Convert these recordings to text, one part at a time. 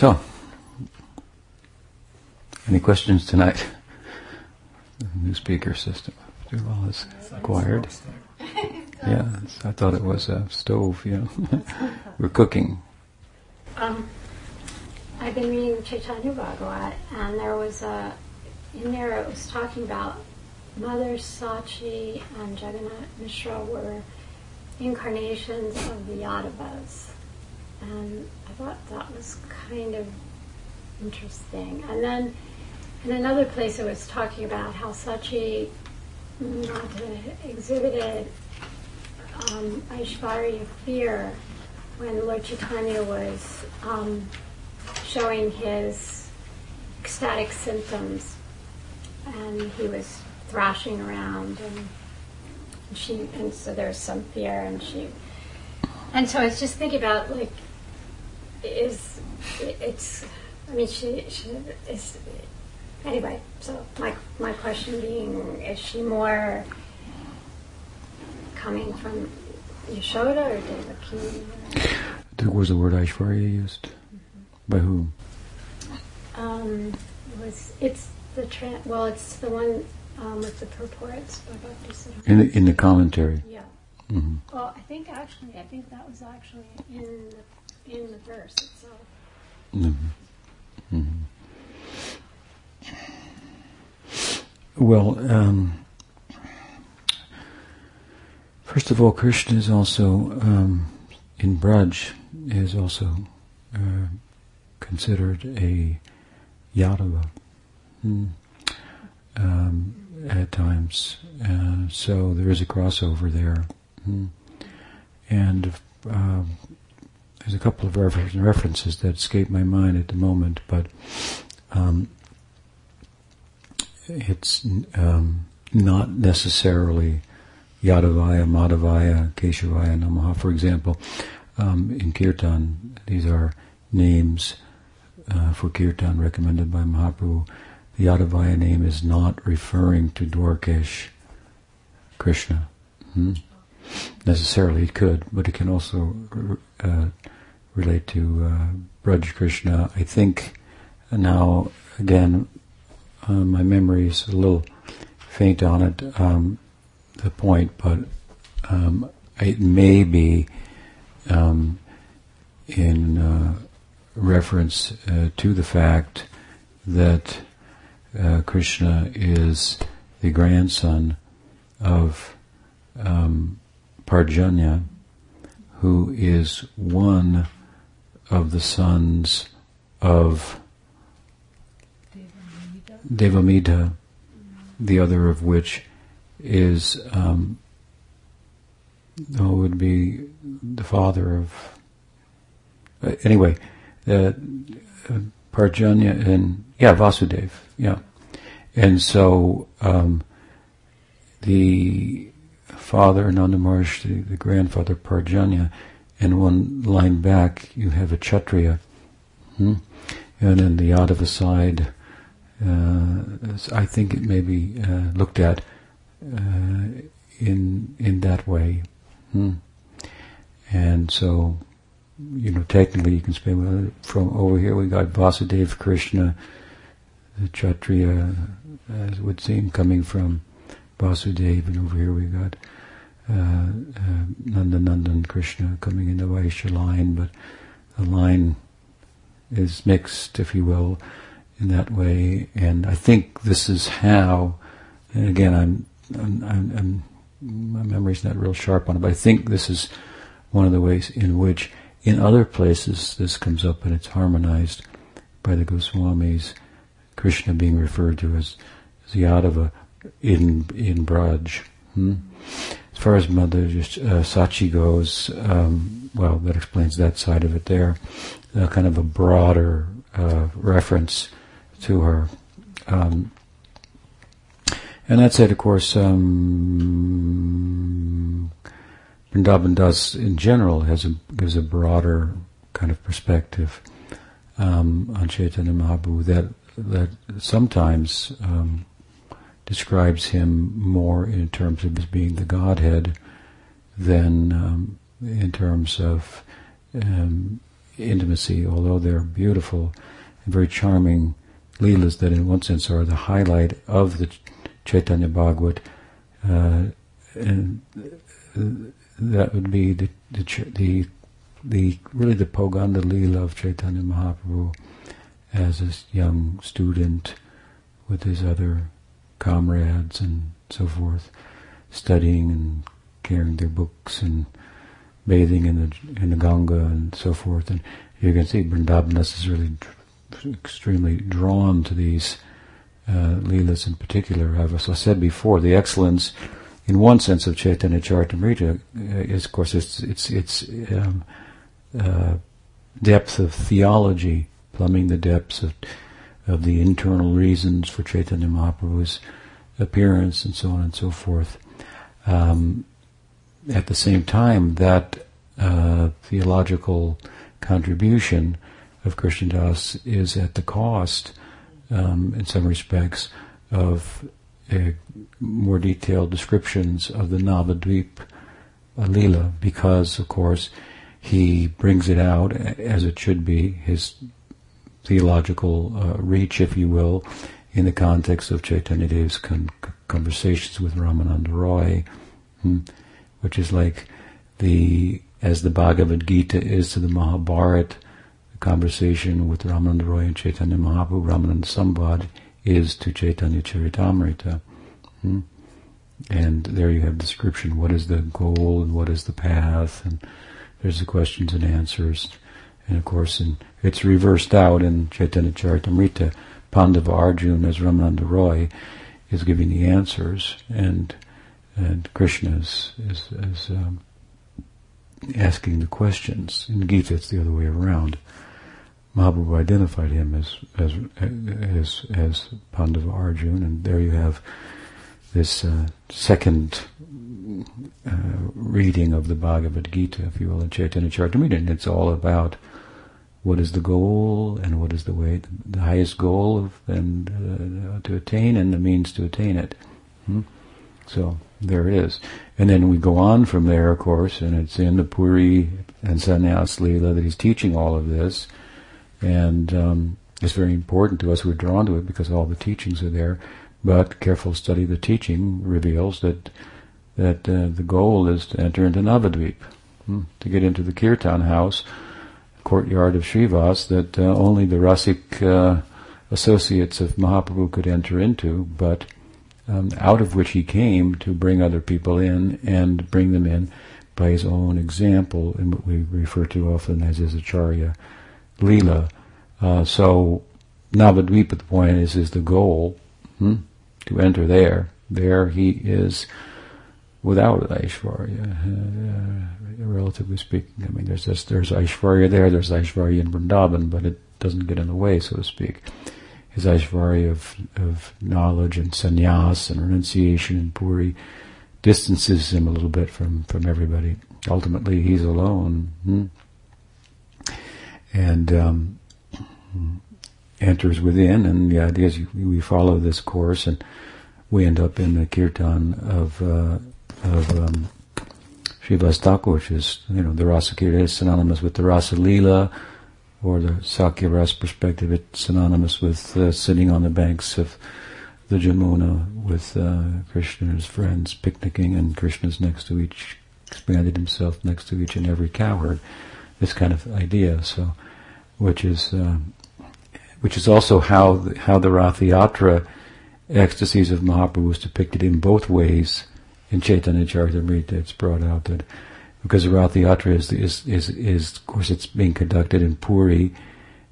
So, any questions tonight? The new speaker system. Do all is acquired. Yeah, I thought it was a stove, you know. We're cooking. Um, I've been reading Chaitanya Bhagavat, and there was a, in there it was talking about Mother Sachi and Jagannath Mishra were incarnations of the Yadavas. And I thought that was kind of interesting. And then in another place it was talking about how Sachi exhibited um, Aishvarya fear when Lord Chaitanya was um, showing his ecstatic symptoms and he was thrashing around and she and so there's some fear and she and so I was just thinking about like is it's I mean she she is anyway so my my question being is she more coming from Yashoda or Devaki? There was the word Aishwarya used. By whom? Um, it was it's the tra- well it's the one um, with the purports by Bhaktisiddhanta. In the, in the commentary. Yeah. hmm Well, I think actually, I think that was actually in the in the verse itself. hmm hmm Well, um, first of all, Krishna is also um, in Braj is also uh, considered a Yadava hmm, um, at times. Uh, so there is a crossover there. Hmm. And um, there's a couple of references that escape my mind at the moment, but um, it's um, not necessarily Yadavaya, Madhavaya, Keshavaya, Namaha. For example, um, in Kirtan, these are names uh, for Kirtan recommended by Mahaprabhu. The Yadavaya name is not referring to Dwarkesh Krishna. Hmm? Necessarily it could, but it can also uh, relate to uh, Braj Krishna. I think now, again, uh, my memory is a little faint on it, um, the point, but um, it may be um, in uh, reference uh, to the fact that uh, Krishna is the grandson of um, Parjanya, who is one of the sons of Devamidha, the other of which is um, oh, would be the father of. Uh, anyway, uh, Parjanya and yeah, Vasudev, yeah, and so um, the father Nanda Maharaj, the, the grandfather Parjanya, and one line back you have a Kshatriya, hmm? and then the Yadava side. Uh, I think it may be uh, looked at uh, in in that way, hmm. and so you know technically you can say well, from over here we got Vasudeva Krishna, the Kshatriya, as it would seem, coming from Vasudeva, and over here we got uh, uh, Nandanandan Krishna coming in the Vaishya line, but the line is mixed, if you will, in that way. And I think this is how, and again, I'm, I'm, I'm, I'm my memory's not real sharp on it, but I think this is one of the ways in which, in other places, this comes up and it's harmonized by the Goswamis. Krishna being referred to as, as Yadava in in Braj. Hmm? As far as Mother uh, Sachi goes, um, well, that explains that side of it there. Uh, kind of a broader uh, reference to her. Um, and that said, of course, um, Vrindavan Das in general has a, gives a broader kind of perspective um, on Chaitanya Mahaprabhu that that sometimes um, describes him more in terms of as being the Godhead than um, in terms of um, intimacy, although they're beautiful and very charming leelas that in one sense are the highlight of the Chaitanya Bhagavat, uh, and that would be the, the, the, the really the Poganda Leela of Chaitanya Mahaprabhu as a young student with his other comrades and so forth, studying and carrying their books and bathing in the in the Ganga and so forth. And you can see Vrindavan is really extremely drawn to these uh, leelas in particular. As I said before, the excellence, in one sense, of Chaitanya Charitamrita uh, is, of course, its its its um, uh, depth of theology, plumbing the depths of of the internal reasons for Chaitanya Mahaprabhu's appearance and so on and so forth. Um, at the same time, that uh, theological contribution of Krishnadas is at the cost, um, in some respects, of uh, more detailed descriptions of the Navadvip Leela, because, of course, he brings it out as it should be, his theological uh, reach, if you will, in the context of Chaitanya Dev's con- conversations with Ramananda Roy, hmm, which is like the as the Bhagavad Gita is to the Mahabharata, the conversation with Ramananda Roy and Chaitanya Mahaprabhu, Ramananda Sambad, is to Chaitanya Charitamrita. Hmm? And there you have description, what is the goal and what is the path, and there's the questions and answers. And of course, in, it's reversed out in Chaitanya Charitamrita. Pandava Arjuna as Ramananda Roy is giving the answers, and and Krishna is, is, is um, asking the questions. In Gita, it's the other way around. Mahaprabhu identified him as as as, as Pandava Arjuna, and there you have this uh, second uh, reading of the Bhagavad Gita, if you will, in Chaitanya Charitamrita, and it's all about what is the goal and what is the way, the highest goal of, and uh, to attain and the means to attain it. Hmm? So there it is. And then we go on from there, of course, and it's in the Puri and Sannyas Leela that he's teaching all of this. And um, it's very important to us. We're drawn to it because all the teachings are there. But careful study of the teaching reveals that that uh, the goal is to enter into Navadvip, hmm, to get into the Kirtan house, courtyard of Srivas, that uh, only the Rasik uh, associates of Mahaprabhu could enter into, but um, out of which he came to bring other people in and bring them in by his own example, in what we refer to often as his acharya lila. Uh, so Navadvip, at the point is, is the goal hmm, to enter there. There he is without Aishwarya, uh, relatively speaking. I mean, there's this, there's Aishvarya there, there's Aishwarya in Vrindavan, but it doesn't get in the way, so to speak. His Aishvarya of, of knowledge and sannyas and renunciation and puri distances him a little bit from, from everybody. Ultimately, he's alone. Hmm? And um, enters within, and the idea is we follow this course, and we end up in the kirtan of uh, of um, Srivas which is, you know, the Rasa Kirtan is synonymous with the Rasa Leela, or the Sakya Rasa perspective, it's synonymous with uh, sitting on the banks of the Jamuna with uh, Krishna and his friends picnicking, and Krishna's next to each, expanded himself next to each and every cowherd. This kind of idea, so, which is, uh, which is also how the, how the Rathayatra ecstasies of Mahaprabhu is depicted in both ways in Chaitanya Charitamrita, it's brought out that because the Rath Yatra is, is, is, is, of course, it's being conducted in Puri.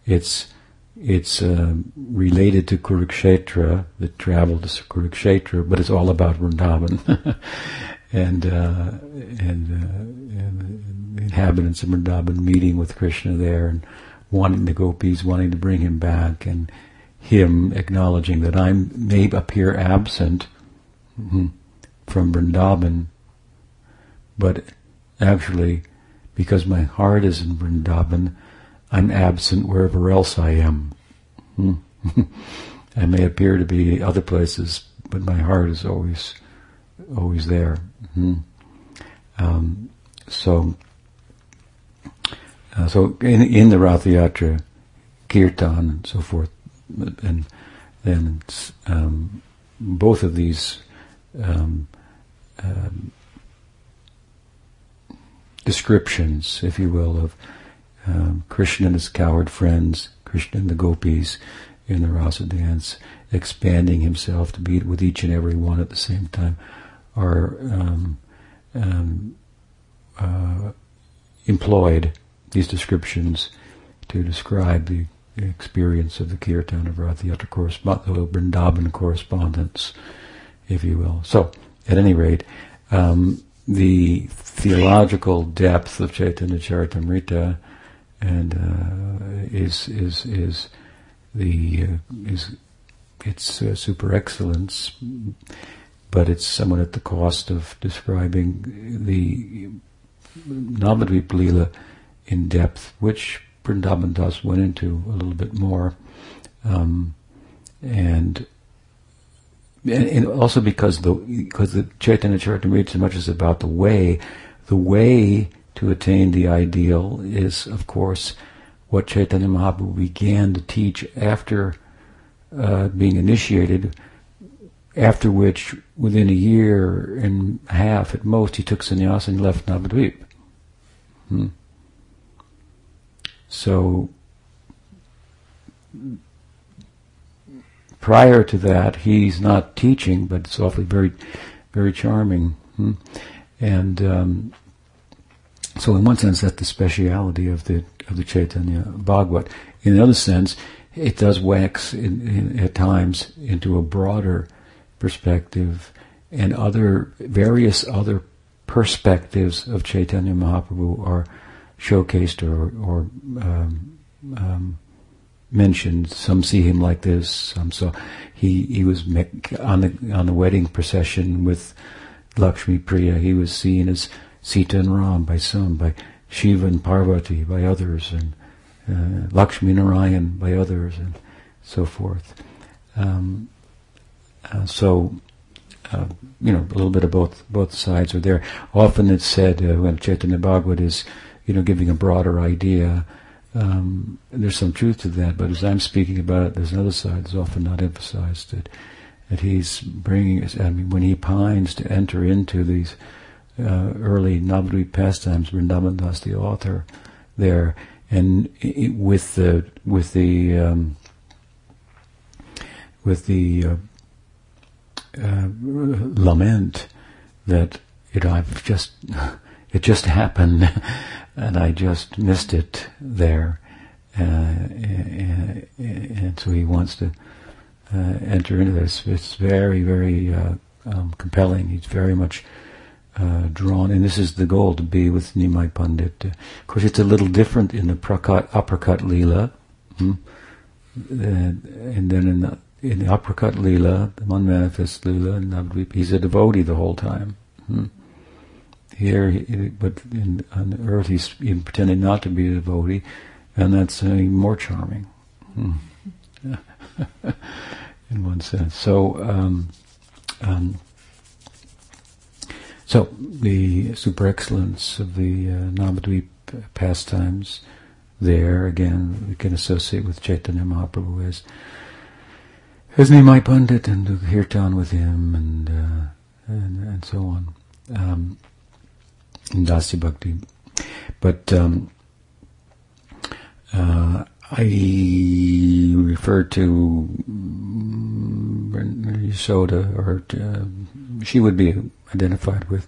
It's, it's uh, related to Kurukshetra, the travel to Kurukshetra, but it's all about Vrindavan. and, uh, and, uh, and the inhabitants of Vrindavan meeting with Krishna there and wanting the gopis, wanting to bring him back, and him acknowledging that I may appear absent. Mm-hmm from Vrindavan, but actually, because my heart is in Vrindavan, I'm absent wherever else I am. Hmm. I may appear to be other places, but my heart is always, always there. Hmm. Um, so, Uh, so in, in the Rath Yatra, Kirtan and so forth, and then um, both of these um, um, descriptions, if you will, of um, Krishna and his cowherd friends, Krishna and the gopis in the rasa dance, expanding himself to be with each and every one at the same time, are um, um, uh, employed these descriptions to describe the experience of the kirtan of Rath Yatra correspond, the Vrindavan correspondence, if you will. So, at any rate, um, the theological depth of Chaitanya Charitamrita and uh, is is is the uh, is it's uh, super excellence, but it's somewhat at the cost of describing the Navadvip Leela in depth, which Vrindavan Das went into a little bit more, um, and, and also because the because the Chaitanya Charitamrita as much as about the way, the way to attain the ideal is of course what Chaitanya Mahaprabhu began to teach after uh, being initiated. After which, within a year and a half at most, he took sannyas and left Navadvip. Hmm. So prior to that, he's not teaching, but it's awfully very, very charming. Hmm? And um, so, in one sense, that's the speciality of the of the Chaitanya Bhagavat. In another sense, it does wax in, in, at times into a broader perspective and other various other perspectives of Chaitanya Mahaprabhu are showcased or, or um, um, mentioned. Some see him like this. Some so he he was on the on the wedding procession with Lakshmi Priya. He was seen as Sita and Ram by some, by Shiva and Parvati by others, and uh, Lakshmi Narayan by others, and so forth. Um, uh, so uh, you know, a little bit of both both sides are there. Often it's said uh, when Chaitanya Bhagavat is, you know, giving a broader idea. Um, there's some truth to that, but as I'm speaking about it, there's another side that's often not emphasized that that he's bringing. I mean, when he pines to enter into these uh, early Navadvip pastimes, Vrindavan Das, the author, there, and it, with the with the um, with the uh, uh, lament that you know I've just it just happened and I just missed it there, uh, and, and, so he wants to uh, enter into this. It's very very uh, um, compelling. He's very much. Uh, drawn, and this is the goal to be with Nimai Pandit. of course, it's a little different in the prakat, aprakat lila, hmm? and then in the in the aprakat lila, the unmanifest lila, and he's a devotee the whole time. Hmm. Here, but in, on earth, he's pretending not to be a devotee, and that's uh, more charming. Hmm. in one sense. So, um, um, so the super excellence of the uh, Navadvip pastimes there again we can associate with Chaitanya Mahaprabhu as as Nimai Pandit and kirtan with him and, uh, and, and so on. Um, in Dasi Bhakti. But um, uh, I refer to mm, Yashoda, or uh, she would be identified with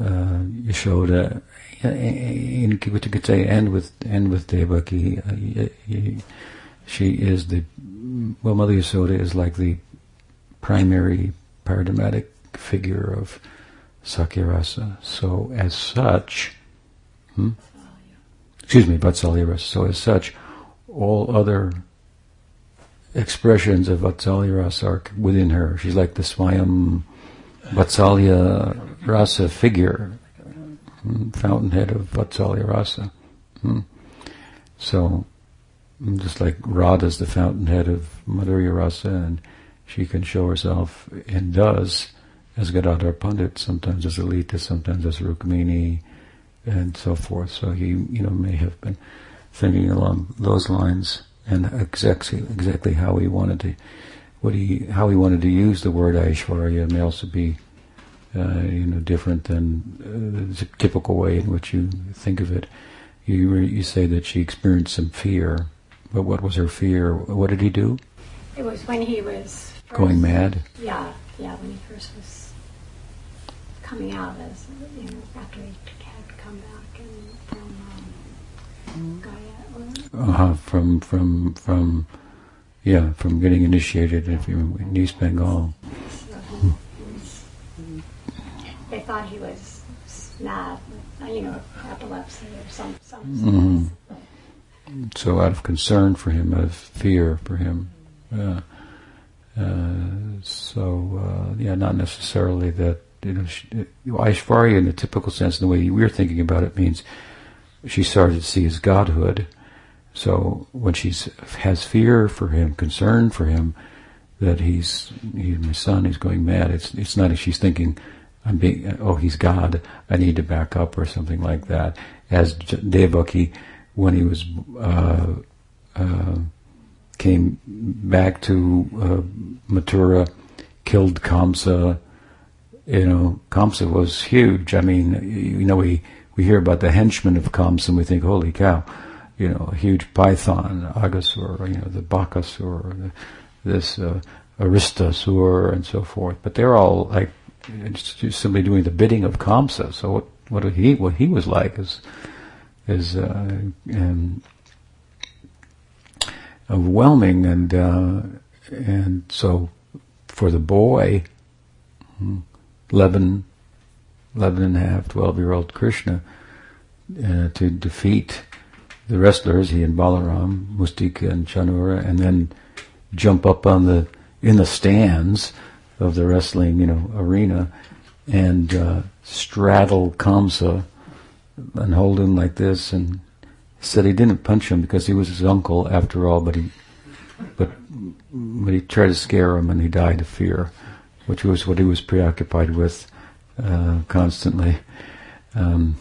uh, Yashoda, in, could say, and with and with Devaki. Uh, she is the well, Mother Yasoda is like the primary paradigmatic figure of Sakyarasa. So as such, hmm? excuse me, Vatsalya Rasa. So as such, all other expressions of Vatsalya Rasa are within her. She's like the Swayam Vatsalya Rasa figure, hmm? fountainhead of Vatsalya Rasa. Hmm? So just like Radha's the fountainhead of Madhurya Rasa, and she can show herself and does as Gadadhar Pandit, sometimes as Lalita, sometimes as Rukmini, and so forth. So he, you know, may have been thinking along those lines and exactly exactly how he wanted to, what he how he wanted to use the word Aishwarya may also be, uh, you know, different than uh, the typical way in which you think of it. You you say that she experienced some fear, but what was her fear? What did he do? It was when he was Going mad. Yeah, yeah, when he first was coming out as you know after he had come back and from um, Gaya. Uh huh. From from from, yeah, from getting initiated if you in East Bengal. So they thought he was mad, you know, epilepsy or some some. Mhm. So out of concern for him, out of fear for him. Uh, uh, so uh, yeah, not necessarily that you know she, Aishvarya in the typical sense, in the way we're thinking about it, means she started to see his godhood. So when she has fear for him, concern for him, that he's he's my son, he's going mad. It's it's not that she's thinking, I'm being oh he's God, I need to back up or something like that. As Devaki, when he was uh, uh, came back to uh, Mathura, killed Kamsa. You know, Kamsa was huge. I mean, you know, we we hear about the henchmen of Kamsa and we think, holy cow, you know, a huge python, Aghasur, you know, the the, this uh, Aristasur, and so forth. But they're all like simply doing the bidding of Kamsa. So what what he what he was like is is uh, and overwhelming, and uh, and so for the boy, 11, 11 and a half, 12 year old Krishna, uh, to defeat the wrestlers, he and Balaram, Mustika and Chanura, and then jump up on the in the stands of the wrestling, you know, arena, and uh, straddle Kamsa and hold him like this, and said he didn't punch him because he was his uncle after all, but he, but but he tried to scare him, and he died of fear, which was what he was preoccupied with uh, constantly. Um,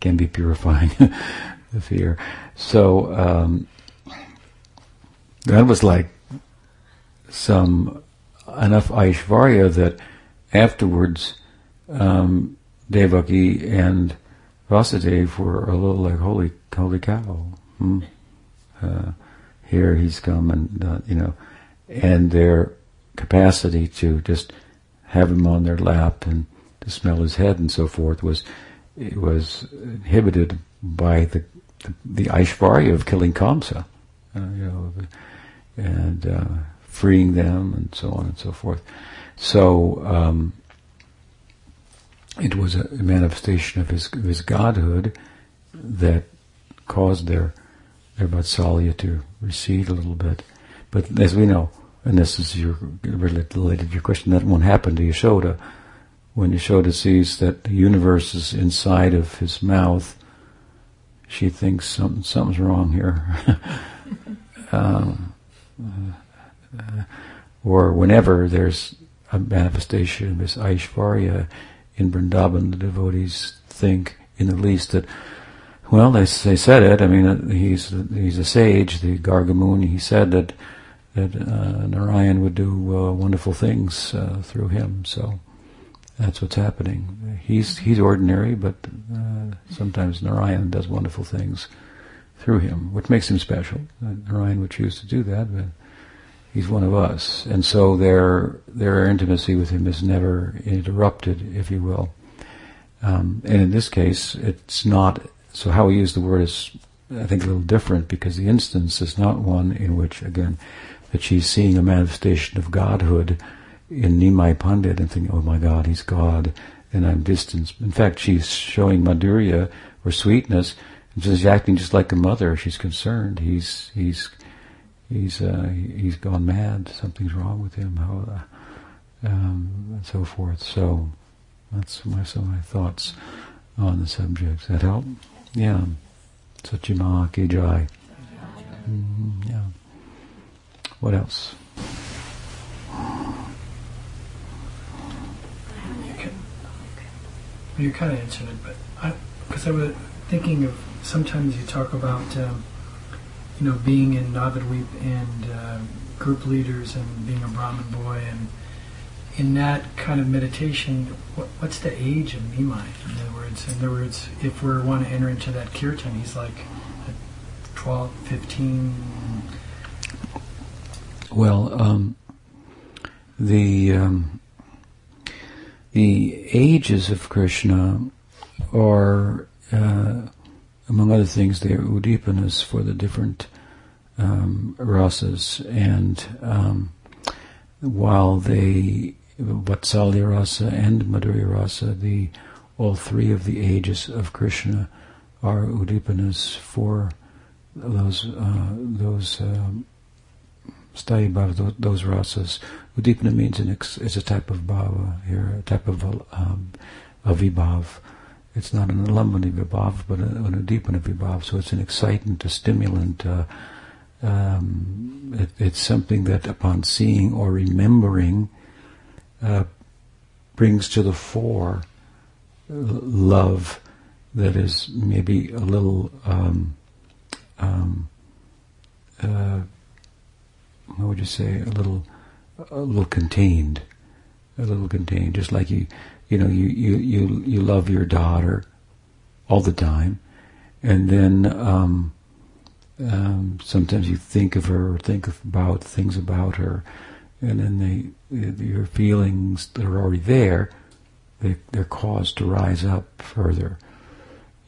can be purifying the fear. So um, that was like some enough Aishvarya that afterwards um, Devaki and Vasudev were a little like holy holy cow. Hmm? Uh, here he's come and uh, you know, and their capacity to just have him on their lap and to smell his head and so forth was it was inhibited by the the, the Aishvarya of killing Kamsa, uh, you know, and uh, freeing them and so on and so forth. So um, it was a manifestation of his, of his godhood that caused their their vatsalya to recede a little bit. But as we know, and this is your related to your question, that won't happen to Yashoda. When Yashoda sees that the universe is inside of his mouth, she thinks something, something's wrong here. um, uh, or whenever there's a manifestation of this Aishvarya in Vrindavan, the devotees think in the least that, well, they, they said it. I mean, uh, he's he's a sage, the Gargamuni. He said that that uh, Narayan would do uh, wonderful things uh, through him. So that's what's happening. He's he's ordinary, but uh, sometimes Narayan does wonderful things through him, which makes him special. Uh, Narayan would choose to do that, but he's one of us, and so their their intimacy with him is never interrupted, if you will. Um, and in this case, it's not. So how we use the word is, I think, a little different because the instance is not one in which, again, that she's seeing a manifestation of godhood in Nimai Pandit and thinking, "Oh my God, he's God," and I'm distant. In fact, she's showing madhurya or sweetness, and she's acting just like a mother. She's concerned. He's he's he's uh, he's gone mad. Something's wrong with him. How, uh, um, and so forth. So that's my some of my thoughts on the subject. Does that help? Yeah. Sachima ki jai. Mm, yeah. What else? You, can, you kind of answered it, but because I was thinking of sometimes you talk about um, you know being in Navadvip and uh, group leaders and being a Brahmin boy and in that kind of meditation, what, what's the age of Nimai? In other words, in other words, if we want to enter into that kirtan, he's like 12, 15. Well, um, the um, the ages of Krishna are, uh, among other things, they are udipanas for the different um, rasas, and um, while they Vatsalya rasa and Madhurya rasa, the all three of the ages of Krishna are udipanas for those uh, those um, sthayi bhava, those, rasas. Udipana means an ex, is a type of bhava here, a type of um, a vibhav. It's not an alambani vibhav, but an udipana vibhav. So it's an excitant, a stimulant. Uh, um, it, it's something that upon seeing or remembering uh, brings to the fore love that is maybe a little um, um, uh, what would you say a little a little contained a little contained just like you you know you you you, you love your daughter all the time and then um, um, sometimes you think of her or think about things about her and then they, your feelings that are already there, they, they're caused to rise up further.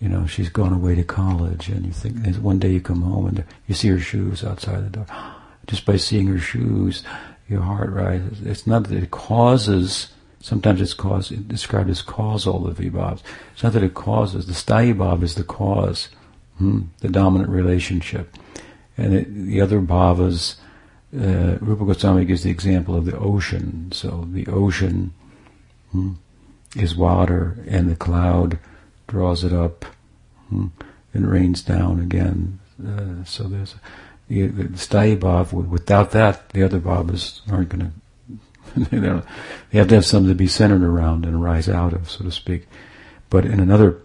You know, she's gone away to college, and you think one day you come home and you see her shoes outside the door. Just by seeing her shoes, your heart rises. It's not that it causes. Sometimes it's caused, it's described as causal, the vibhavs. It's not that it causes. The sthayi bhav is the cause, hmm, the dominant relationship. And it, the other bhavas, uh, Rupa Goswami gives the example of the ocean. So the ocean hmm, is water, and the cloud draws it up hmm, and rains down again. Uh, so there's the, the bhav. Without that, the other bhavas aren't going to. they, have to have something to be centered around and rise out of, so to speak. But in another,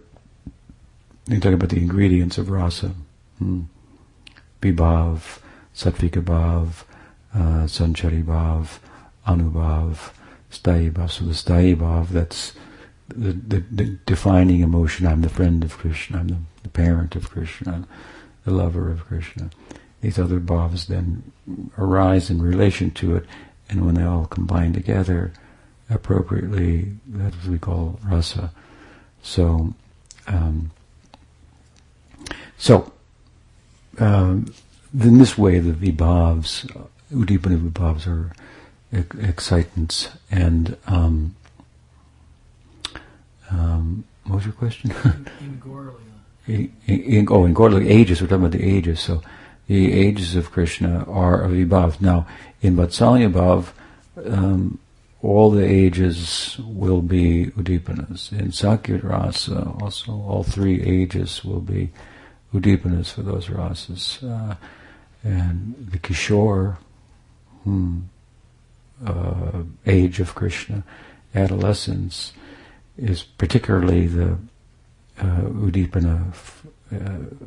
you talk about the ingredients of rasa, hmm, vibhav, sattvika bhav, uh, sanchari bhav, anubhav, sthayi bhav. So the sthayi bhav, that's the, the, the, defining emotion. I'm the friend of Krishna. I'm the, the, parent of Krishna, I'm the lover of Krishna. These other bhavs then arise in relation to it, and when they all combine together appropriately, that's what we call rasa. So, um, so um, in this way, the vibhavs Udipana Vibhavs are excitants. And um, um, what was your question? in Gaur Lila. In, in, oh, in Gaur Lila, ages, we're talking about the ages. So the ages of Krishna are of above. Now, in Vatsalya Bhav, um, all the ages will be Udipanas. In Sakya Rasa, also all three ages will be Udipanas for those rasas. Uh, and the Kishore hmm, uh, age of Krishna, adolescence, is particularly the uh, Udipana, uh,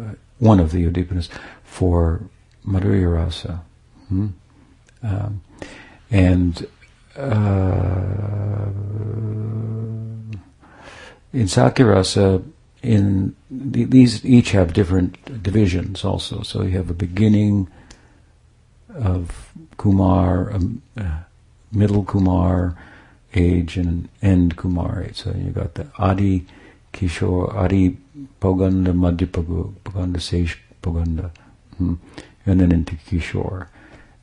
uh, one of the Udipanas for Madhurya Rasa. Hmm? Um, and uh, in Sakyarasa, in these each have different divisions also. So you have a beginning of Kumar, um, uh, middle Kumar age and end Kumar age. So you got the Adi Kishore, Adi Poganda, Madhya Poganda, Sesh Poganda, hmm, and then into Kishore.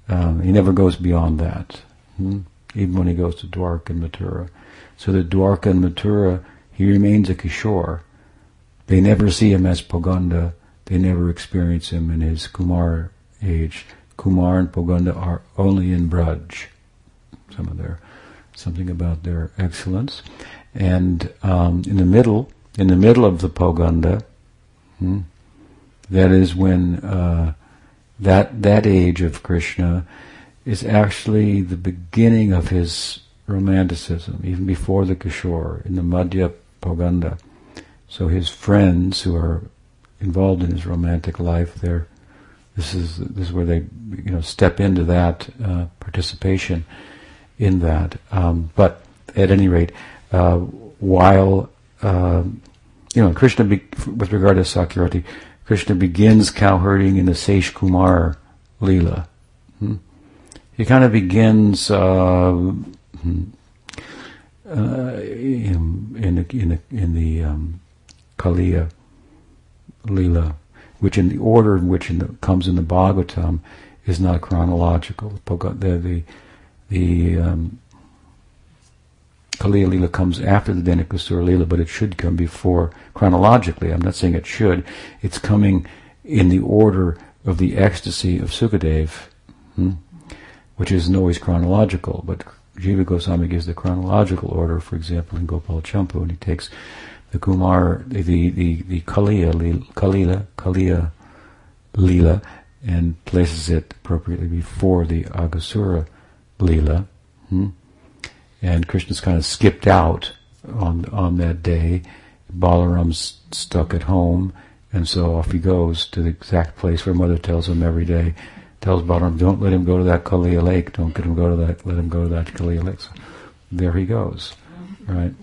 Um, he never goes beyond that, hmm, even when he goes to Dwarka and Mathura. So the Dwarka and Mathura, he remains a Kishore. They never see him as Poganda. They never experience him in his Kumar age. Kumar and Poganda are only in Braj. Some of their something about their excellence, and um, in the middle, in the middle of the Poganda, hmm, that is when uh, that that age of Krishna is actually the beginning of his romanticism, even before the Kishore, in the Madhya Poganda. So his friends who are involved in his romantic life, they're this is this is where they you know step into that uh, participation in that. Um, but at any rate, uh, while um, you know Krishna, be, with regard to Sakyarati, Krishna begins cowherding in the Sesh Kumar Leela. Hmm? He kind of begins uh, hmm, uh, in, in, the, in the, in the um, Kaliya Leela which in the order in which in the, comes in the Bhagavatam is not chronological. The the, the um, Kaliya Lila comes after the Dhenukasura Lila, but it should come before chronologically. I'm not saying it should. It's coming in the order of the ecstasy of Sukadev, hmm, which isn't always chronological, but Jiva Goswami gives the chronological order, for example, in Gopal Champu, and he takes the Kumar, the the the, the Kaliya, Kalila, Kaliya Leela, and places it appropriately before the Aghasura Leela. Hmm? And Krishna's kind of skipped out on on that day. Balaram's stuck at home, and so off he goes to the exact place where Mother tells him every day, tells Balaram, don't let him go to that Kaliya lake, don't get him go to that, let him go to that Kaliya lake. So there he goes, right?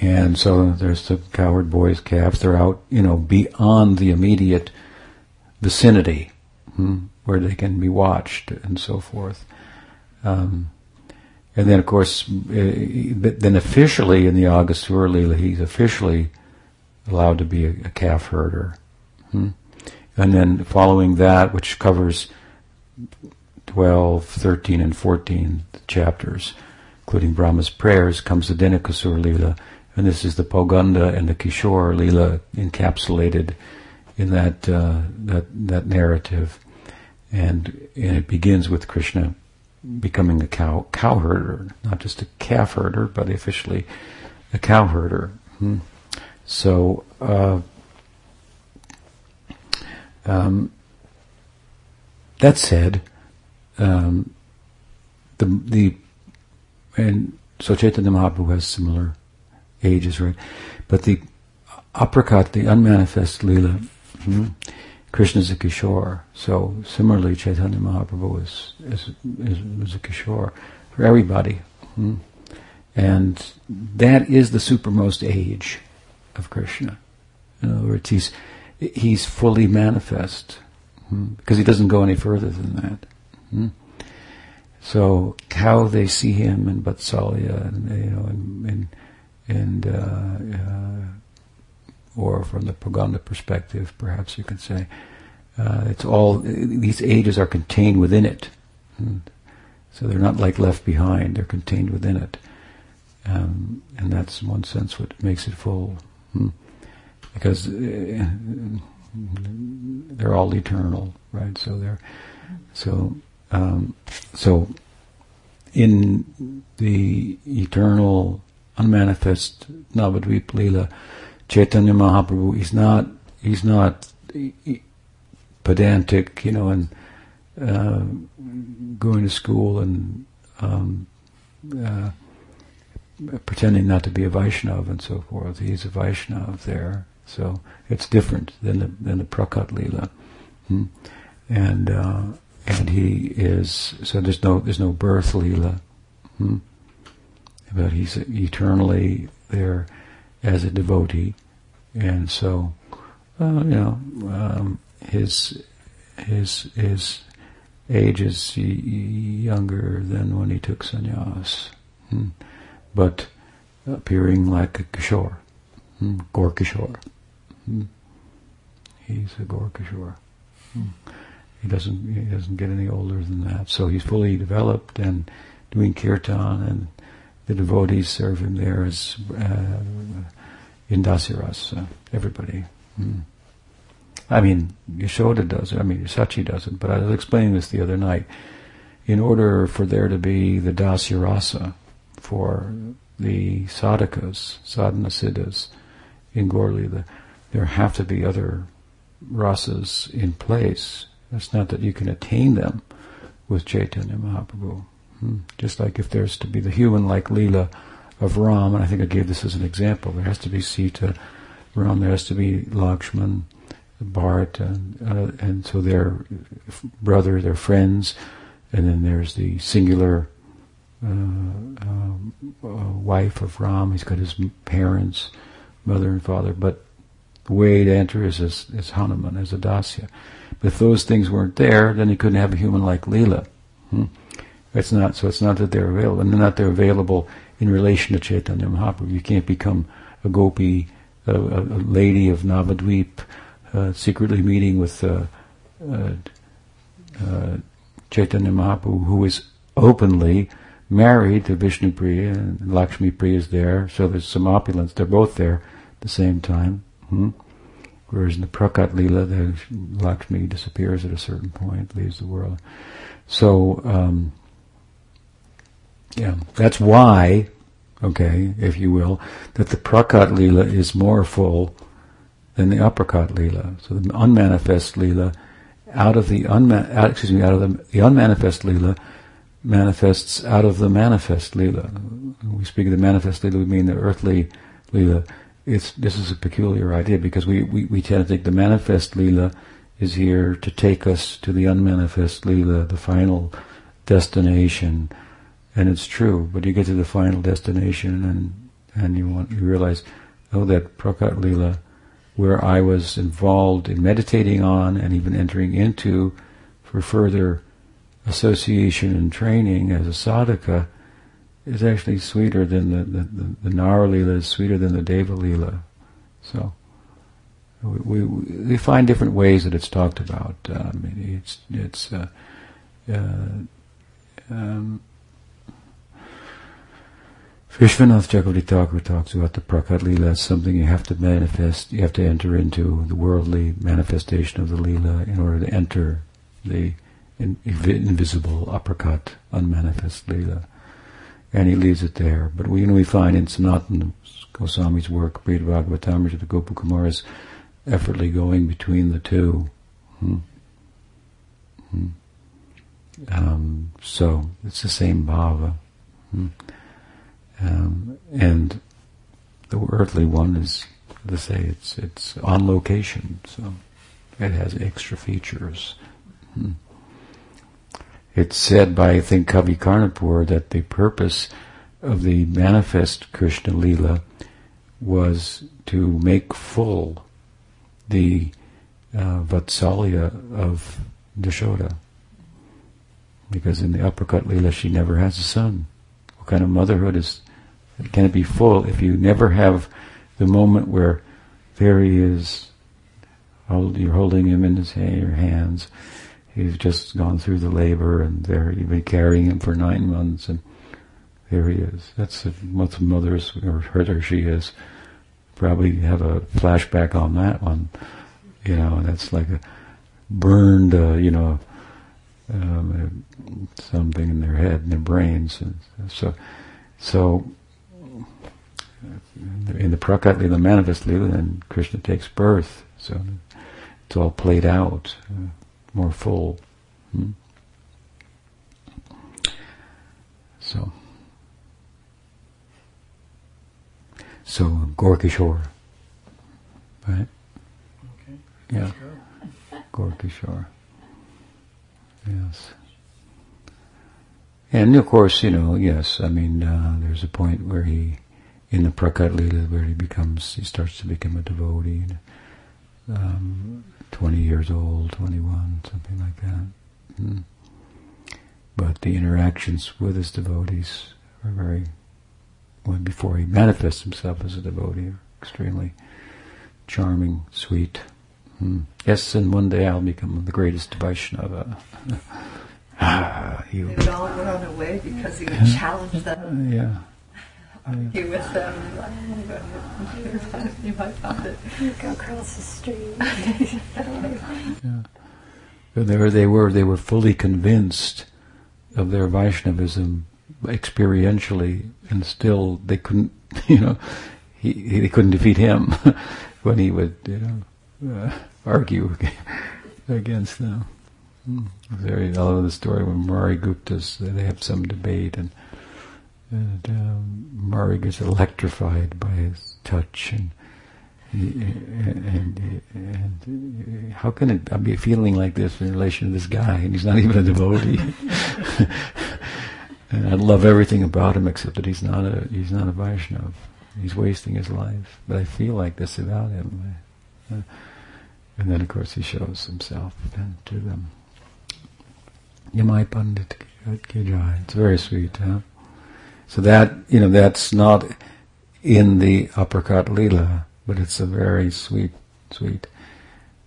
And so there's the cowherd boys, calves. They're out, you know, beyond the immediate vicinity hmm, where they can be watched and so forth. Um, and then, of course, uh, then officially in the Aghasura Leela, he's officially allowed to be a, calf herder. Hmm? And then following that, which covers 12, 13, and 14 chapters, including Brahma's prayers, comes the Dhenukasura Leela, and this is the Pauganda and the Kishore Leela encapsulated in that uh, that that narrative, and, and it begins with Krishna becoming a cow cow herder, not just a calf herder, but officially a cow herder. Hmm. So. Uh, um, that said, um, the the and so Chaitanya Mahaprabhu has similar ages, right? But the aprakat, the unmanifest lila, hmm, Krishna is a kishore. So similarly, Chaitanya Mahaprabhu is is is, is a kishore for everybody, hmm? and that is the supermost age of Krishna. In other words, he's he's fully manifest hmm? because he doesn't go any further than that. Hmm? So how they see him in Vatsalya and you know in, in and uh, uh, or from the Prauganda perspective, perhaps you could say, uh, it's all these ages are contained within it, and so they're not like left behind; they're contained within it, um, and that's in one sense what makes it full, hmm. because uh, they're all eternal, right? So they're so um, so in the eternal unmanifest Navadvip Leela, Chaitanya Mahaprabhu is not he's not pedantic, you know, and uh, going to school and um, uh, pretending not to be a Vaishnav and so forth. He's a Vaishnav there, so it's different than the than the Prakat Leela, hmm? and uh, and he is so there's no there's no birth Leela. Hmm? but he's eternally there as a devotee, and so uh, you know um, his his his age is younger than when he took sannyas, hmm. but appearing like a kishore, hmm. Hmm. He's a Gaur Kishore. Hmm. He doesn't he doesn't get any older than that, so he's fully developed and doing kirtan and the devotees serve him there as uh, in Dasiras, uh, everybody. Mm. I mean, Yashoda does it. I mean, Sachi does it. But I was explaining this the other night. In order for there to be the Dasya for the sadhakas, sadhana siddhas in Gorli, the, there have to be other rasas in place. It's not that you can attain them with Chaitanya Mahaprabhu. Hmm. Just like if there's to be the human-like Leela of Ram, and I think I gave this as an example. There has to be Sita, Ram. There has to be Lakshman, Bharat, and, uh, and so they're brother, they're friends, and then there's the singular uh, um, uh, wife of Ram. He's got his parents, mother and father, but the way to enter is as, as Hanuman, as a Dasya. But if those things weren't there, then he couldn't have a human like Leela. Hmm? It's not so. It's not that they're available, and not they're available in relation to Chaitanya Mahaprabhu. You can't become a gopi, a, a, lady of Navadvip, uh, secretly meeting with uh, uh, uh Chaitanya Mahaprabhu, who is openly married to Vishnu Priya, and Lakshmi Priya is there. So there's some opulence. They're both there at the same time. Hmm? Whereas in the Prakat Lila, the Lakshmi disappears at a certain point, leaves the world. So, um, yeah, that's why, okay, if you will, that the Prakat Lila is more full than the Aprakat Lila. So the unmanifest Lila, out of the unma- excuse me, out of the, the unmanifest Lila, manifests out of the manifest Lila. When we speak of the manifest Lila, we mean the earthly Lila it's this is a peculiar idea because we, we, we tend to think the manifest lila is here to take us to the unmanifest lila, the final destination, and it's true. But you get to the final destination and and you want you realize, oh, that prakat lila, where I was involved in meditating on and even entering into for further association and training as a sadhaka is actually sweeter than the, the, the, the Nara Lila is sweeter than the Deva Lila. So we, we, we find different ways that it's talked about. Mean, it's it's uh, uh, um, Vishwanath Chakravarti talks about the Prakat Lila as something you have to manifest, you have to enter into the worldly manifestation of the Lila in order to enter the in, invisible Aprakat, unmanifest Lila and he leaves it there. But we, you know, we find in Sanatana Goswami's work, Brihad Bhagavatamrita, the Gopakumar is effortlessly going between the two. Hmm. Hmm. Um, so it's the same bhava. Hmm. Um, and the earthly one is, to say, it's it's on location, so it has extra features. Hmm. It's said by, I think, Kavi Karnapur that the purpose of the manifest Krishna Lila was to make full the uh, Vatsalya of Yashoda. Because in the Aprakat Lila, she never has a son. What kind of motherhood is, can it be full if you never have the moment where there he is, you're holding him in his, your hands, he's just gone through the labor and there you've been carrying him for nine months and there he is. That's what the mother's or her or she is. Probably have a flashback on that one. You know, that's like a burned, uh, you know, um, something in their head, in their brains. And so, so in the Prakat Lila, manifest then Krishna takes birth. So it's all played out. Uh, more full. Hmm? So, so Gorkishore, right? Okay. Yeah, Gorkishore. Yes. And of course, you know, yes, I mean, uh, there's a point where he, in the Prakat Lila, where he becomes, he starts to become a devotee. Um, 20 years old, 21, something like that. Mm. But the interactions with his devotees are very, when before he manifests himself as a devotee, are extremely charming, sweet. Mm. Yes, and one day I'll become the greatest Vaishnava. ah. They would all run away because he would challenge them. Uh, yeah argue with them. You might find it. Go across the street. yeah. They were, they were, they were fully convinced of their Vaishnavism experientially, and still they couldn't, you know, he, he they couldn't defeat him when he would, you know, uh, argue against them. Mm. Very, I love the story when Murari Gupta's, they have some debate and and um, Murari gets electrified by his touch and. And, and, and, how can it I be feeling like this in relation to this guy? And he's not even a devotee. And I love everything about him except that he's not a he's not a Vaishnav. He's wasting his life. But I feel like this about him. Uh, and then of course he shows himself to them. Nimai Pandit Kijai it's very sweet huh? So that you know that's not in the Aprakat Leela but it's a very sweet, sweet,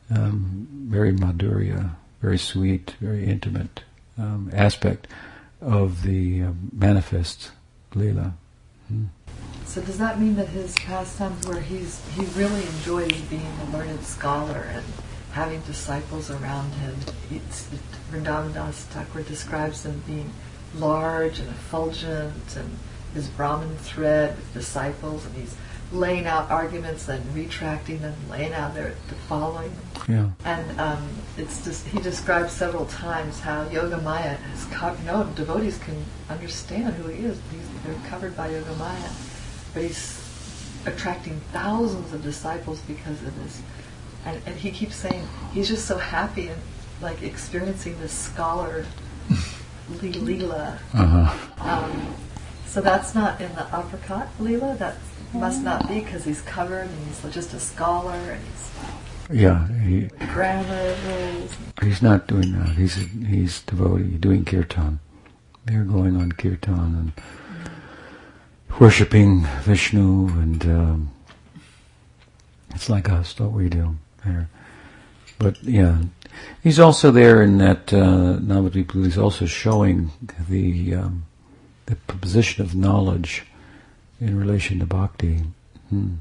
um, very madhurya, very sweet, very intimate um, aspect of the uh, manifest lila. Hmm. So does that mean that his pastimes, where he's he really enjoys being a learned scholar and having disciples around him, Vrindavan Das Thakur describes them being large and effulgent, and his Brahman thread with disciples, and he's laying out arguments and retracting them, laying out their the following. Yeah. And um, it's just he describes several times how Yoga Maya is covered. No devotees can understand who he is. He's, they're covered by Yoga Maya, but he's attracting thousands of disciples because of this. And, and he keeps saying he's just so happy and like experiencing this scholar lila. Uh-huh. Um, so that's not in the Aprakat lila. That must not be because he's covered and he's just a scholar and he's yeah he, grammar rules. He's not doing that. He's he's devotee doing kirtan. They're going on kirtan and worshipping Vishnu and um, it's like us what we do there. But yeah, he's also there in that uh, Navadvip. He's also showing the um, the position of knowledge in relation to bhakti, hmm,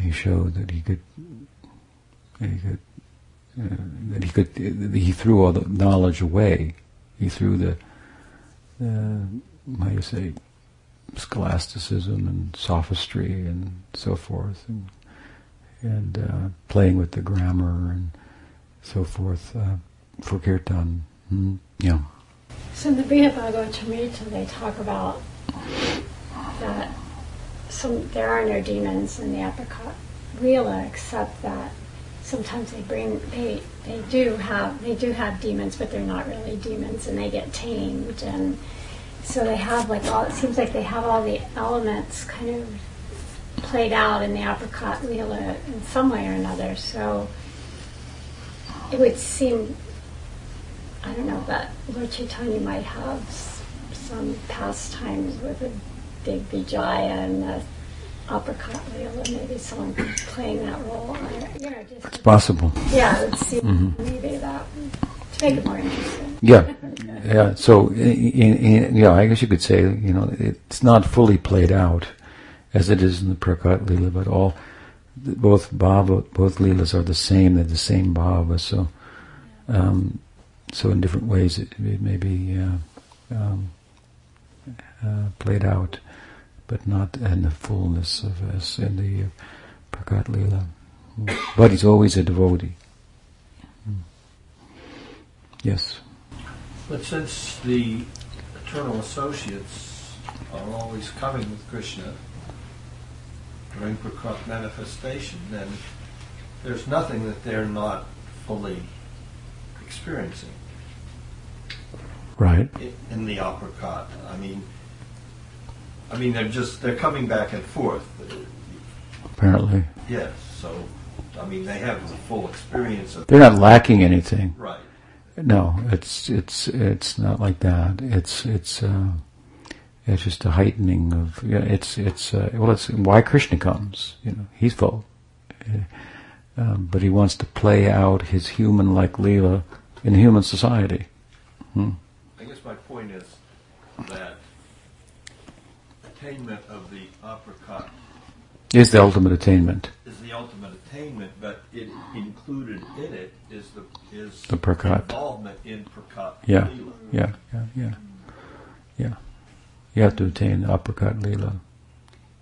he showed that he could, he could, uh, that he could, he threw all the knowledge away. He threw the, uh, how you say, scholasticism and sophistry and so forth, and and uh, playing with the grammar and so forth uh, for kirtan. Hmm, yeah. So in the Brihad Bhagavatamrita, they talk about that some there are no demons in the aprakat Leela except that sometimes they bring they they do have they do have demons but they're not really demons and they get tamed and so they have like all it seems like they have all the elements kind of played out in the aprakat Leela in some way or another so it would seem I don't know that Lord Chaitanya might have some pastimes with a big Vijaya and the aprakat and maybe someone playing that role. you know, just it's possible. Yeah, it would seem mm-hmm. maybe that to make it more interesting. Yeah, yeah. So, in, in, yeah, I guess you could say you know it's not fully played out as it is in the Prakat Leela, but all both bhava, both leelas are the same. They're the same bhava. So, um, so in different ways it, it may be uh, um, uh, played out but not in the fullness of us in the Prakat Leela. But he's always a devotee. Yes. But since the eternal associates are always coming with Krishna during Prakat manifestation, then there's nothing that they're not fully experiencing. Right. In, in the aprakat, I mean, I mean, they're just they're coming back and forth. Apparently. Yes. So, I mean, they have the full experience of. They're not lacking anything. Right. No, it's it's it's not like that. It's it's uh, it's just a heightening of. Yeah, it's it's uh, well, it's why Krishna comes. You know, he's full, um, but he wants to play out his human-like leela in human society. Hmm. I guess my point is that attainment of the aprakat is the ultimate attainment. Is the ultimate attainment, but it included in it is the is the prakat involvement in prakat. Yeah, yeah, yeah, yeah, yeah. You have to attain the aprakat lila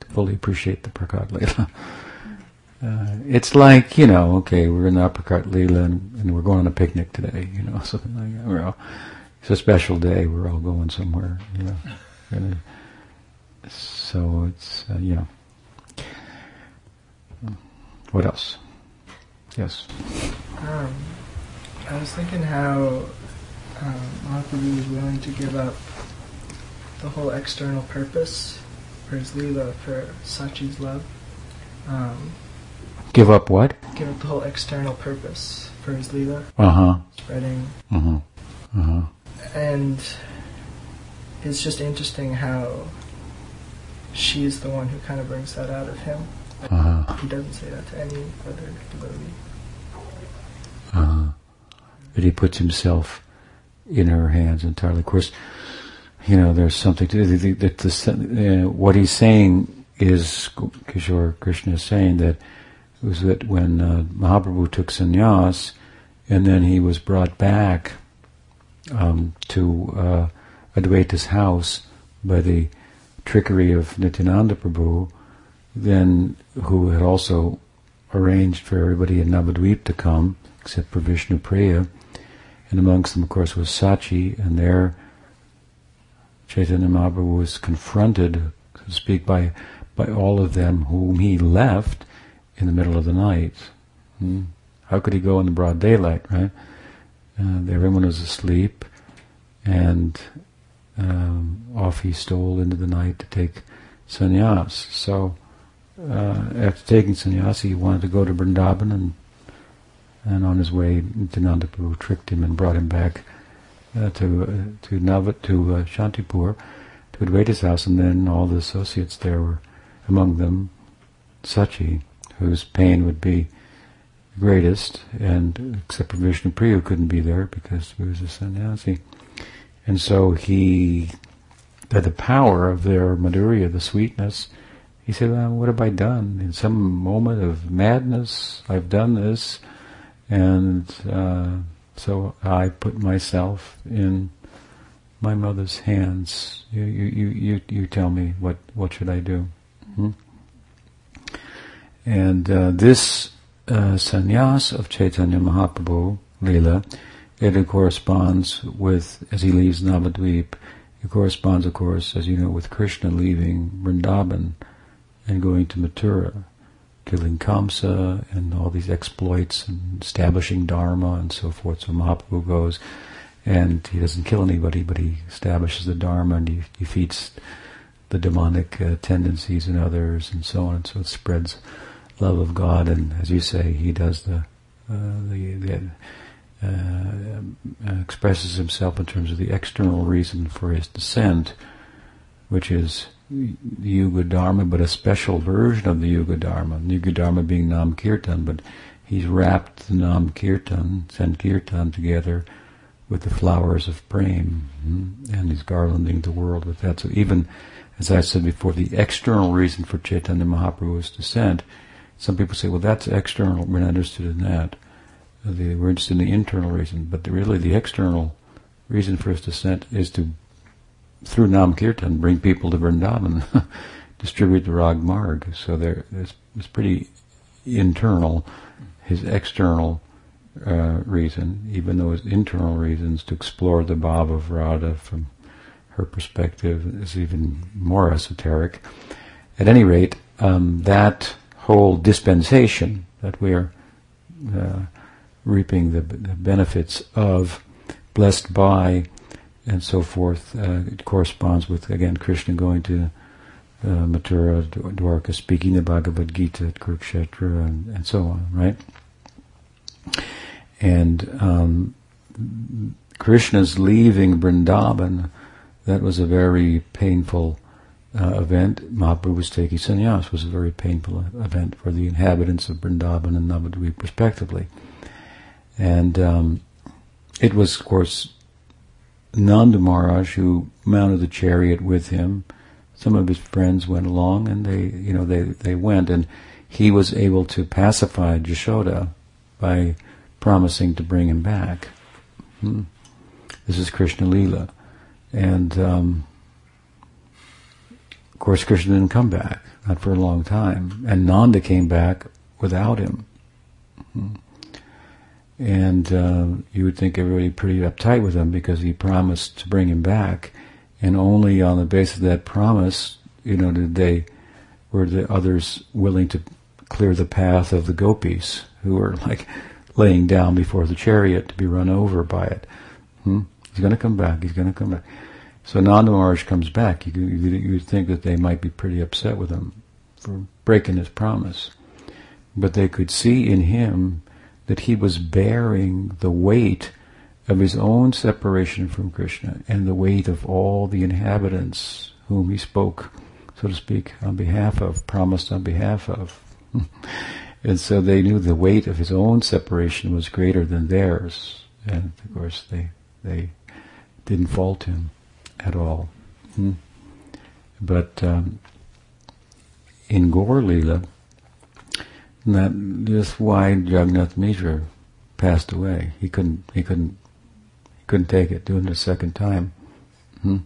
to fully appreciate the prakat lila. Uh, it's like you know, okay, we're in the aprakat lila and, and, we're going on a picnic today. You know, something like that. We're all, it's a special day. We're all going somewhere. You know, so it's uh, you know. What else? Yes. Um, I was thinking how um, Mahaprabhu was willing to give up the whole external purpose for his lila for Sachi's love. Um, Give up what? give up the whole external purpose for his lila, Uh huh. spreading, Uh huh. Uh huh. and it's just interesting how she's the one who kind of brings that out of him. Uh huh. He doesn't say that to any other devotee. Uh-huh. that he puts himself in her hands entirely. Of course, you know, there's something to the, the, the, uh, what he's saying is Kishore Krishna is saying that it was that when uh, Mahaprabhu took sannyas and then he was brought back um, to uh, Advaita's house by the trickery of Nityananda Prabhu, then who had also arranged for everybody in Navadvip to come, except for Vishnu Priya. And amongst them, of course, was Sachi, and there Chaitanya Mahaprabhu was confronted, so to speak, by, by all of them whom he left in the middle of the night. Hmm? How could he go in the broad daylight, right? Uh, everyone was asleep, and um, off he stole into the night to take sannyas. So, uh, after taking sannyas, he wanted to go to Vrindavan, and and on his way, Nityananda Prabhu tricked him and brought him back uh, to uh, to Navat to uh, Shantipur, to Advaita's house, and then all the associates there were, among them, Sachi, whose pain would be greatest, and except for Vishnu Priya, who couldn't be there because he was a sannyasi. And so he, by the power of their madhurya, the sweetness, he said, well, what have I done? In some moment of madness, I've done this, and uh, so I put myself in my mother's hands. You, you, you, you, you tell me what, what should I do? Hmm? And uh, this uh, sannyas of Chaitanya Mahaprabhu, Leela, it corresponds with, as he leaves Navadvip, it corresponds, of course, as you know, with Krishna leaving Vrindavan and going to Mathura, killing Kamsa and all these exploits and establishing Dharma and so forth. So Mahaprabhu goes and he doesn't kill anybody, but he establishes the Dharma and he defeats the demonic uh, tendencies in others and so on. And so it spreads love of God, and as you say, he does the uh, the, the uh, expresses himself in terms of the external reason for his descent, which is the Yuga Dharma, but a special version of the Yuga Dharma. Yuga Dharma being Nam Kirtan, but he's wrapped the Nam Kirtan, Sankirtan together with the flowers of Prem, hmm, and he's garlanding the world with that. So even, as I said before, the external reason for Chaitanya Mahaprabhu's descent some people say, well, that's external. We're not interested in that. We're interested in the internal reason. But really, the external reason for his descent is to, through Namkirtan bring people to Vrindavan, distribute the Rag Marg. So there, it's, it's pretty internal. His external uh, reason, even though his internal reasons to explore the bhava of Radha from her perspective is even more esoteric. At any rate, um, that whole dispensation that we're uh, reaping the, the, benefits of, blessed by, and so forth. Uh, it corresponds with again Krishna going to uh, Mathura, Dwarka, speaking the Bhagavad Gita at Kurukshetra, and, and so on. Right, and um, Krishna's leaving Vrindavan. That was a very painful uh, event, Mahaprabhu was taking sannyas, was a very painful event for the inhabitants of Vrindavan and Navadvip respectively. And um, it was, of course, Nanda Maharaj who mounted the chariot with him. Some of his friends went along, and they, you know, they they went, and he was able to pacify Jashoda by promising to bring him back. Hmm. This is Krishna Lila, and um, of course, Krishna didn't come back, not for a long time. And Nanda came back without him. Hmm. And uh, you would think everybody pretty uptight with him because he promised to bring him back. And only on the basis of that promise you know, did they, were the others willing to clear the path of the gopis who were like laying down before the chariot to be run over by it? Hmm? He's going to come back. He's going to come back. So Nanda Maharaj comes back. You, would think that they might be pretty upset with him for breaking his promise. But they could see in him that he was bearing the weight of his own separation from Krishna and the weight of all the inhabitants whom he spoke, so to speak, on behalf of, promised on behalf of. and so they knew the weight of his own separation was greater than theirs. And of course they, they didn't fault him at all. Hmm. But um, in Gaur Lila, that is why Jagannath Mishra passed away. He couldn't. He couldn't. He couldn't take it doing it a second time. Hmm?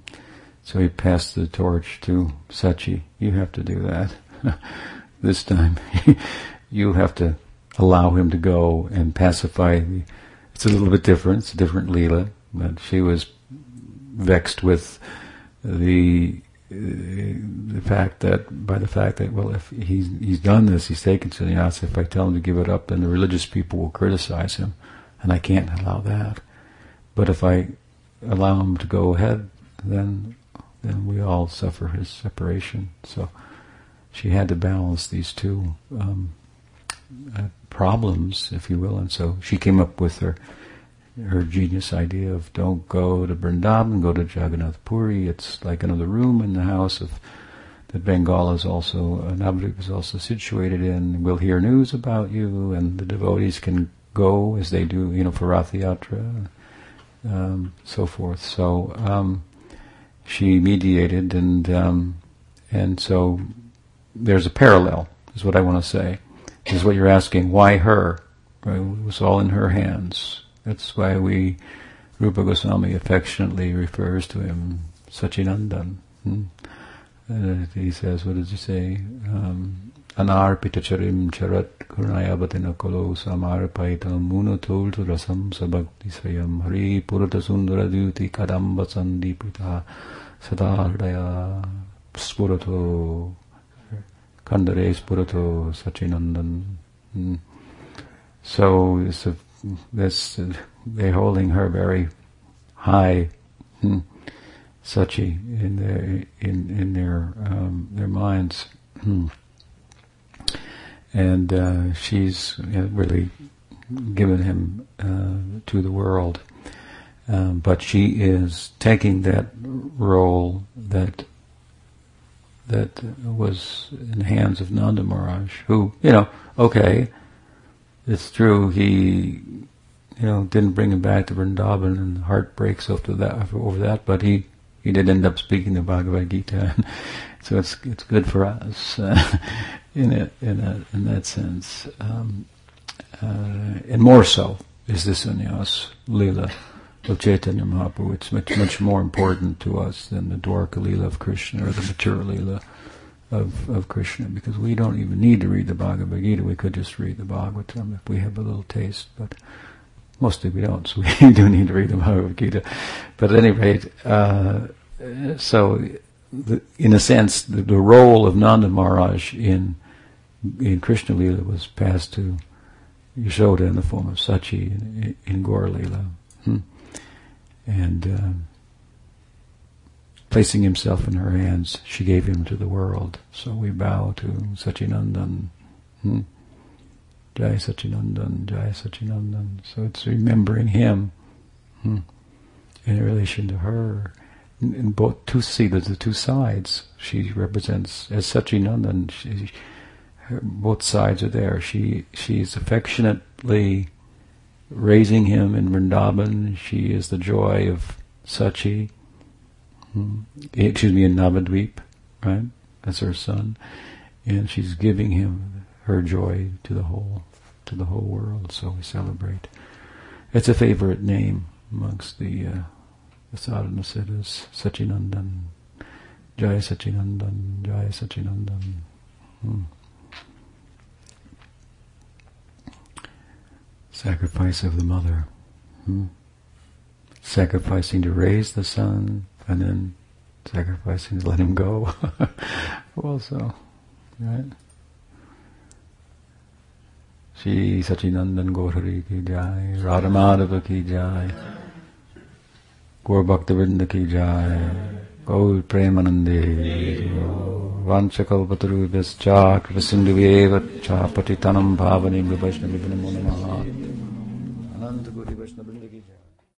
So he passed the torch to Sachi. You have to do that this time. you have to allow him to go and pacify. It's a little bit different. It's a different Leela, but she was vexed with the the fact that by the fact that well if he's he's done this he's taken sannyas if I tell him to give it up then the religious people will criticize him and I can't allow that. But if I allow him to go ahead then then we all suffer his separation. So she had to balance these two um, uh, problems if you will and so she came up with her her genius idea of don't go to Vrindavan, go to Jagannath Puri. It's like another room in the house of that Bengal is also, Navadvip is also situated in. We'll hear news about you, and the devotees can go as they do, you know, for Rath Yatra, um, so forth. So um, she mediated, and um, and so there's a parallel, is what I want to say. Is what you're asking. Why her? Right? It was all in her hands that's why we, Rupa Goswami affectionately refers to him Sachinandan. Hmm? Uh, he says, what does he say? Um, Anarpita charim charat kurnayabatina kolo samarpaitam munatultu rasam sabakti svayam hari purata sundara duti kadamba sandipita sadardaya spurato kandare spurato sachinandan. Hmm. So it's a this they're holding her very high, hmm, Sachi in their in in their um, their minds, hmm. and uh, she's really given him uh, to the world. Um, but she is taking that role that that was in the hands of Nanda Maharaj, who, you know, okay, it's true he you know didn't bring him back to Vrindavan and heart breaks after that over that but he he did end up speaking the Bhagavad Gita. So it's it's good for us uh, in in a, in that sense. Um, uh, and more so is this sannyas lila of Chaitanya Mahaprabhu. It's much much more important to us than the Dwarka lila of Krishna or the Mathura lila of, of Krishna because we don't even need to read the Bhagavad Gita. We could just read the Bhagavatam if we have a little taste, but mostly we don't, so we do need to read the Bhagavad Gita. But at any rate, uh, so the, in a sense, the, the, role of Nanda Maharaj in in Krishna Lila was passed to Yashoda in the form of Sachi in, in Gaur Lila. Hmm. And um, placing himself in her hands, she gave him to the world. So we bow to Sachinandan. Hmm? Jai Sachinandan, Jai Sachinandan. So it's remembering him hmm, in relation to her. In, in both two see the, the two sides. She represents as Sachinandan. She, her, both sides are there. She she's affectionately raising him in Vrindavan. She is the joy of Sachi Hmm. Excuse me, in Navadvip, right? That's her son, and she's giving him her joy to the whole to the whole world. So we celebrate. It's a favorite name amongst the uh, the sadhana siddhas, Sachinandan, Jaya Sachinandan, Jaya Sachinandan. Hmm. Sacrifice of the mother. Hmm. Sacrificing to raise the son, and then sacrificing to let him go. also, right? Shri Sachinandan Gaurari ki jai, Radha Madhava ki jai, Gaur Bhaktivinoda ki jai, Gaur Premanande, Vanchakalpatarubhyascha, Kripasinduvyeva cha, Patitanam Bhavanim Vaishnavi Namo Namaha,